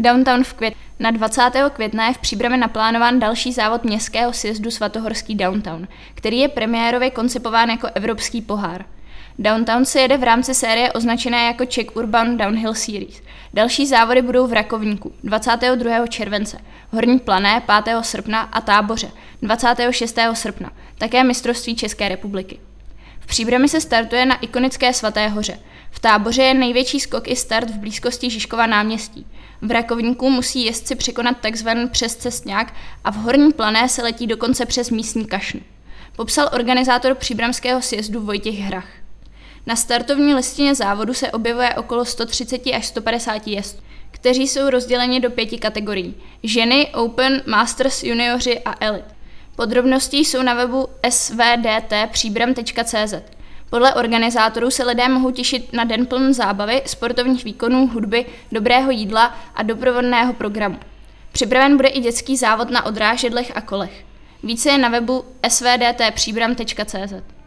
Downtown v květ. Na 20. května je v Příbrami naplánován další závod městského sjezdu Svatohorský Downtown, který je premiérově koncipován jako evropský pohár. Downtown se jede v rámci série označené jako Czech Urban Downhill Series. Další závody budou v Rakovníku 22. července, Horní Plané 5. srpna a Táboře 26. srpna, také mistrovství České republiky. V Příbrami se startuje na ikonické Svaté hoře. V Táboře je největší skok i start v blízkosti Žižkova náměstí. V Rakovníku musí jezdci překonat takzvaný přescestňák a v Horní Plané se letí dokonce přes místní kašnu. Popsal organizátor příbramského sjezdu Vojtěch Hrach. Na startovní listině závodu se objevuje okolo 130 až 150 jezdců, kteří jsou rozděleni do pěti kategorií. Ženy, Open, Masters, junioři a Elite. Podrobnosti jsou na webu svdtpříbram.cz. Podle organizátorů se lidé mohou těšit na den plný zábavy, sportovních výkonů, hudby, dobrého jídla a doprovodného programu. Připraven bude i dětský závod na odrážedlech a kolech. Více je na webu svdtpříbram.cz.